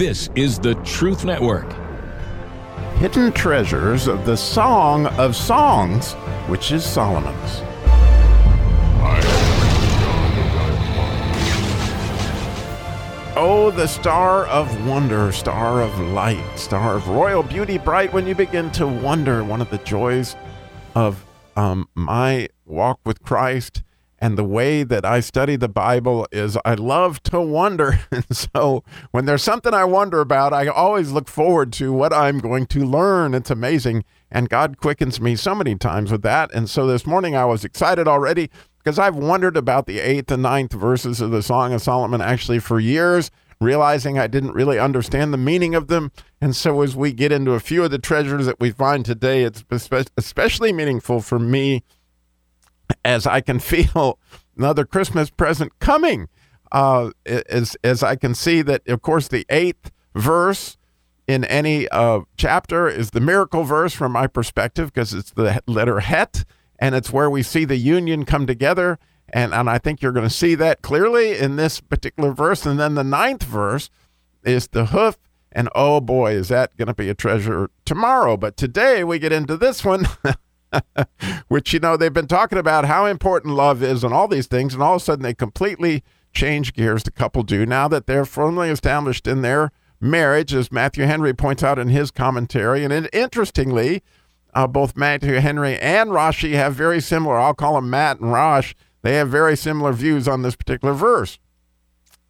This is the Truth Network. Hidden treasures of the Song of Songs, which is Solomon's. Oh, the star of wonder, star of light, star of royal beauty, bright when you begin to wonder. One of the joys of um, my walk with Christ and the way that I study the Bible is I love to wonder. And so when there's something I wonder about, I always look forward to what I'm going to learn. It's amazing. And God quickens me so many times with that. And so this morning I was excited already because I've wondered about the eighth and ninth verses of the Song of Solomon actually for years, realizing I didn't really understand the meaning of them. And so as we get into a few of the treasures that we find today, it's especially meaningful for me as I can feel another Christmas present coming. Uh, as as I can see that, of course, the eighth verse in any uh, chapter is the miracle verse from my perspective because it's the letter Het and it's where we see the union come together. And, and I think you're going to see that clearly in this particular verse. And then the ninth verse is the hoof. And oh boy, is that going to be a treasure tomorrow. But today we get into this one, which, you know, they've been talking about how important love is and all these things. And all of a sudden they completely change gears, the couple do, now that they're firmly established in their marriage, as Matthew Henry points out in his commentary. And it, interestingly, uh, both Matthew Henry and Rashi have very similar, I'll call them Matt and Rosh, they have very similar views on this particular verse.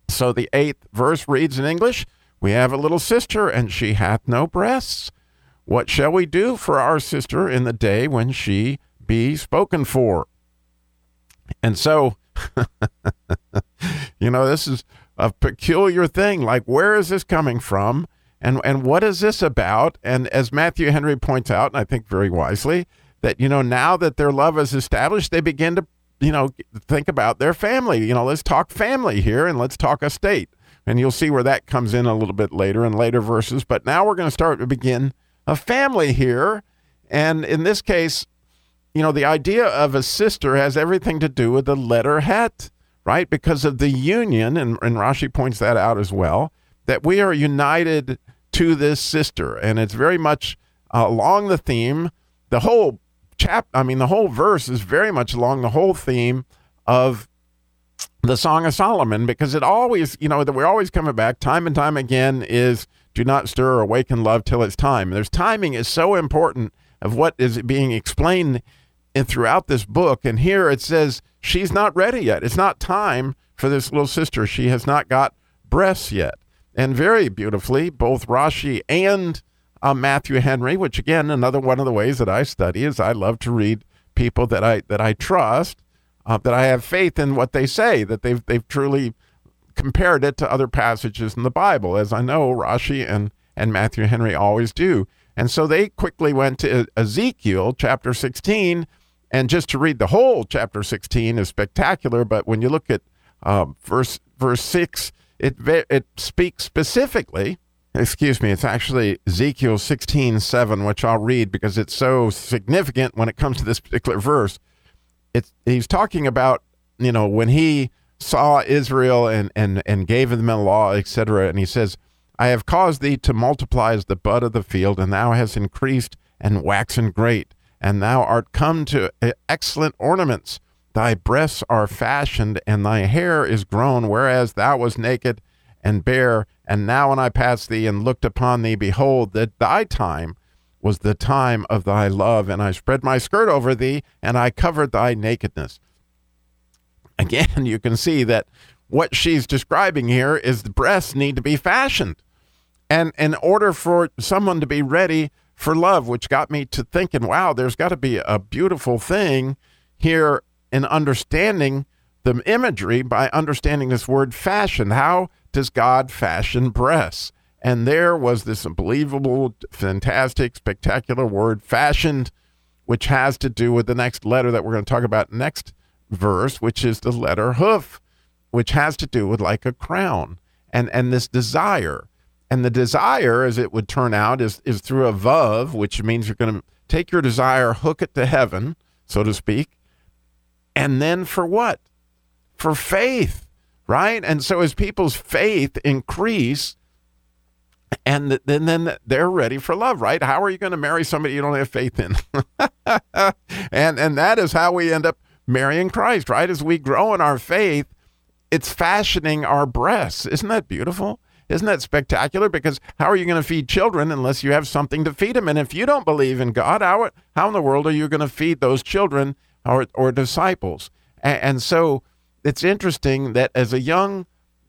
So the eighth verse reads in English We have a little sister, and she hath no breasts. What shall we do for our sister in the day when she be spoken for? And so, you know, this is a peculiar thing. Like, where is this coming from? And and what is this about? And as Matthew Henry points out, and I think very wisely, that you know now that their love is established, they begin to you know think about their family. You know, let's talk family here and let's talk estate. And you'll see where that comes in a little bit later in later verses. But now we're going to start to begin a family here. And in this case, you know, the idea of a sister has everything to do with the letter het, right? Because of the union, and, and Rashi points that out as well, that we are united to this sister. And it's very much uh, along the theme. The whole chap, I mean, the whole verse is very much along the whole theme of the Song of Solomon because it always, you know, that we're always coming back time and time again is do not stir or awaken love till it's time. There's timing is so important of what is being explained in, throughout this book. And here it says she's not ready yet. It's not time for this little sister. She has not got breasts yet and very beautifully, both Rashi and uh, Matthew Henry, which again, another one of the ways that I study is I love to read people that I that I trust, uh, that I have faith in what they say, that they've they've truly compared it to other passages in the Bible, as I know Rashi and and Matthew Henry always do. And so they quickly went to Ezekiel chapter 16, and just to read the whole chapter 16 is spectacular. But when you look at uh, verse verse six it it speaks specifically. Excuse me, it's actually Ezekiel 16, 7, which I'll read because it's so significant when it comes to this particular verse. It's, he's talking about, you know, when he saw Israel and, and, and gave them a law, etc. And he says, I have caused thee to multiply as the bud of the field, and thou hast increased and waxen great, and thou art come to excellent ornaments. Thy breasts are fashioned, and thy hair is grown, whereas thou was naked and bare. And now when I passed thee and looked upon thee, behold, that thy time was the time of thy love. And I spread my skirt over thee, and I covered thy nakedness. Again, you can see that what she's describing here is the breasts need to be fashioned. And in order for someone to be ready for love, which got me to thinking, wow, there's got to be a beautiful thing here in understanding the imagery by understanding this word fashion. How does God fashion breasts? And there was this unbelievable, fantastic, spectacular word, fashioned, which has to do with the next letter that we're going to talk about next verse, which is the letter hoof, which has to do with like a crown and, and this desire. And the desire, as it would turn out, is, is through a vav, which means you're going to take your desire, hook it to heaven, so to speak, and then for what? For faith, right? And so as people's faith increase, and then then they're ready for love, right? How are you going to marry somebody you don't have faith in? and and that is how we end up marrying Christ, right? As we grow in our faith, it's fashioning our breasts. Isn't that beautiful? Isn't that spectacular? Because how are you going to feed children unless you have something to feed them? And if you don't believe in God, how, how in the world are you going to feed those children or, or disciples? And, and so it's interesting that as a young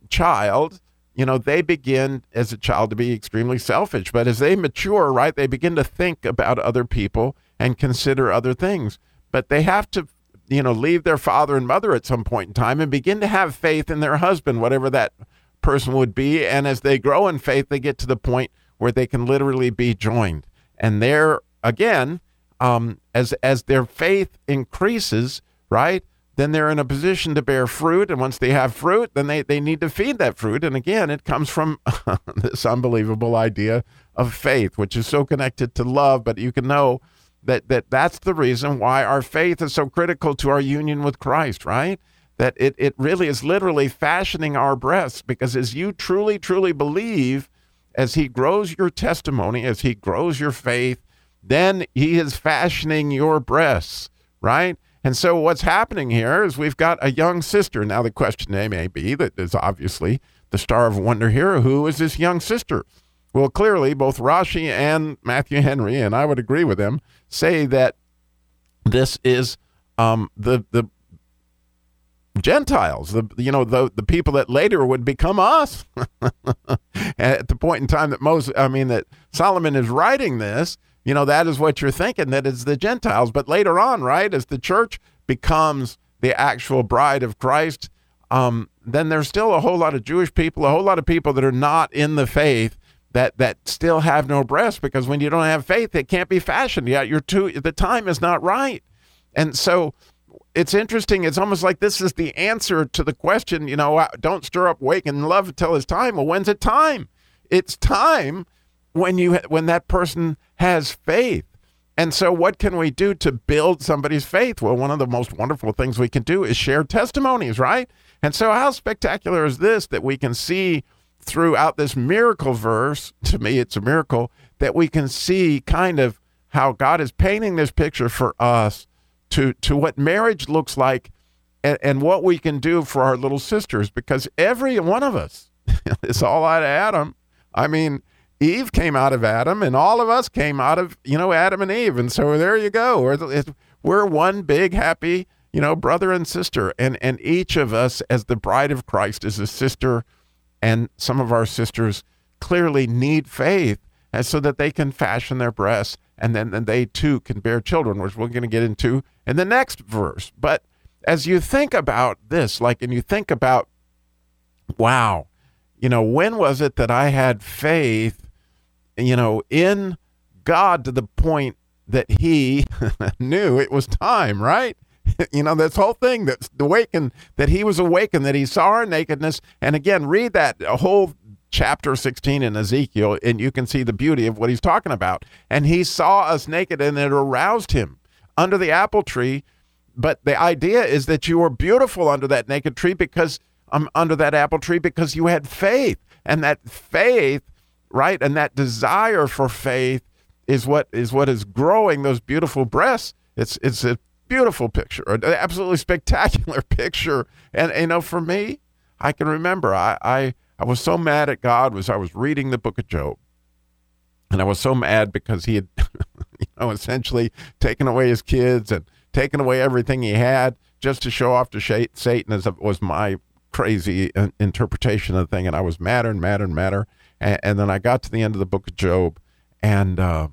child, you know, they begin as a child to be extremely selfish. But as they mature, right, they begin to think about other people and consider other things. But they have to, you know, leave their father and mother at some point in time and begin to have faith in their husband, whatever that person would be. And as they grow in faith, they get to the point where they can literally be joined. And there, again, um, as as their faith increases, right, then they're in a position to bear fruit. And once they have fruit, then they, they need to feed that fruit. And again, it comes from this unbelievable idea of faith, which is so connected to love. But you can know that, that that's the reason why our faith is so critical to our union with Christ, right? That it, it really is literally fashioning our breasts because as you truly, truly believe, as He grows your testimony, as He grows your faith, then He is fashioning your breasts, right? And so what's happening here is we've got a young sister. Now the question may be that is obviously the star of wonder here. Who is this young sister? Well, clearly both Rashi and Matthew Henry, and I would agree with them, say that this is um, the the Gentiles, the you know the the people that later would become us. At the point in time that Moses, I mean that Solomon is writing this, you know, that is what you're thinking, that it's the Gentiles. But later on, right, as the church becomes the actual bride of Christ, um, then there's still a whole lot of Jewish people, a whole lot of people that are not in the faith that that still have no breast because when you don't have faith, it can't be fashioned. Yeah, you're too the time is not right. And so it's interesting. It's almost like this is the answer to the question, you know, don't stir up wake and love until it's time. Well, when's it time? It's time when you when that person has faith. And so what can we do to build somebody's faith? Well, one of the most wonderful things we can do is share testimonies, right? And so how spectacular is this that we can see throughout this miracle verse, to me it's a miracle that we can see kind of how God is painting this picture for us to to what marriage looks like and, and what we can do for our little sisters because every one of us is all out of Adam. I mean, Eve came out of Adam, and all of us came out of you know Adam and Eve, and so there you go. We're, we're one big happy you know brother and sister, and and each of us as the bride of Christ is a sister, and some of our sisters clearly need faith, and so that they can fashion their breasts, and then then they too can bear children, which we're going to get into in the next verse. But as you think about this, like, and you think about, wow, you know, when was it that I had faith? you know, in God to the point that he knew it was time, right? you know, this whole thing that's awakened, that he was awakened, that he saw our nakedness. And again, read that whole chapter 16 in Ezekiel, and you can see the beauty of what he's talking about. And he saw us naked, and it aroused him under the apple tree. But the idea is that you were beautiful under that naked tree because um, under that apple tree because you had faith, and that faith right? And that desire for faith is what is what is growing those beautiful breasts. It's it's a beautiful picture, an absolutely spectacular picture. And you know, for me, I can remember I I, I was so mad at God was I was reading the book of Job. And I was so mad because he had, you know, essentially taken away his kids and taken away everything he had just to show off to Satan, as was my crazy uh, interpretation of the thing. And I was madder and madder and madder. And, and, then I got to the end of the book of Job, and, uh,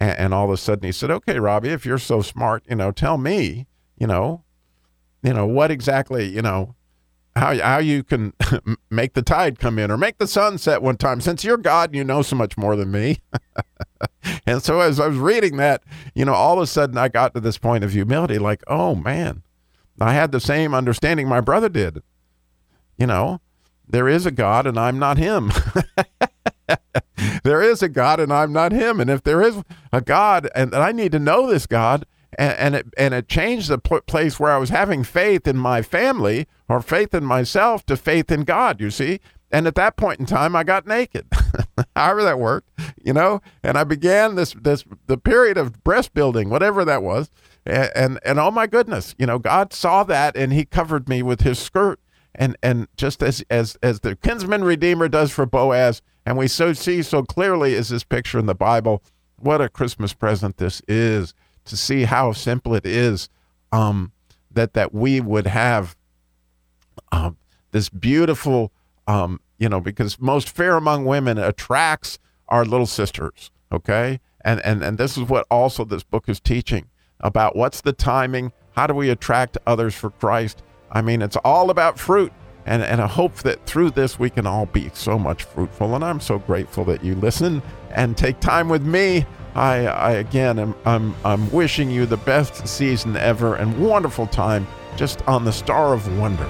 and, and all of a sudden he said, "Okay, Robbie, if you're so smart, you know, tell me, you know, you know what exactly, you know, how how you can make the tide come in or make the sun set one time. Since you're God, and you know so much more than me." and so as I was reading that, you know, all of a sudden I got to this point of humility, like, "Oh man." I had the same understanding my brother did. You know, there is a God and I'm not him. there is a God and I'm not him. And if there is a God and I need to know this God, and, and it and it changed the pl- place where I was having faith in my family or faith in myself to faith in God. You see, and at that point in time, I got naked. however that worked, you know. And I began this this the period of breast building, whatever that was, and and, and oh my goodness, you know, God saw that and He covered me with His skirt, and and just as as as the kinsman redeemer does for Boaz, and we so see so clearly is this picture in the Bible. What a Christmas present this is to see how simple it is um, that that we would have um, this beautiful, um, you know, because most fair among women attracts our little sisters. Okay, and and and this is what also this book is teaching about what's the timing, how do we attract others for Christ. I mean, it's all about fruit. And, and I hope that through this we can all be so much fruitful. And I'm so grateful that you listen and take time with me. I, I again am I'm, I'm wishing you the best season ever and wonderful time just on the Star of Wonder.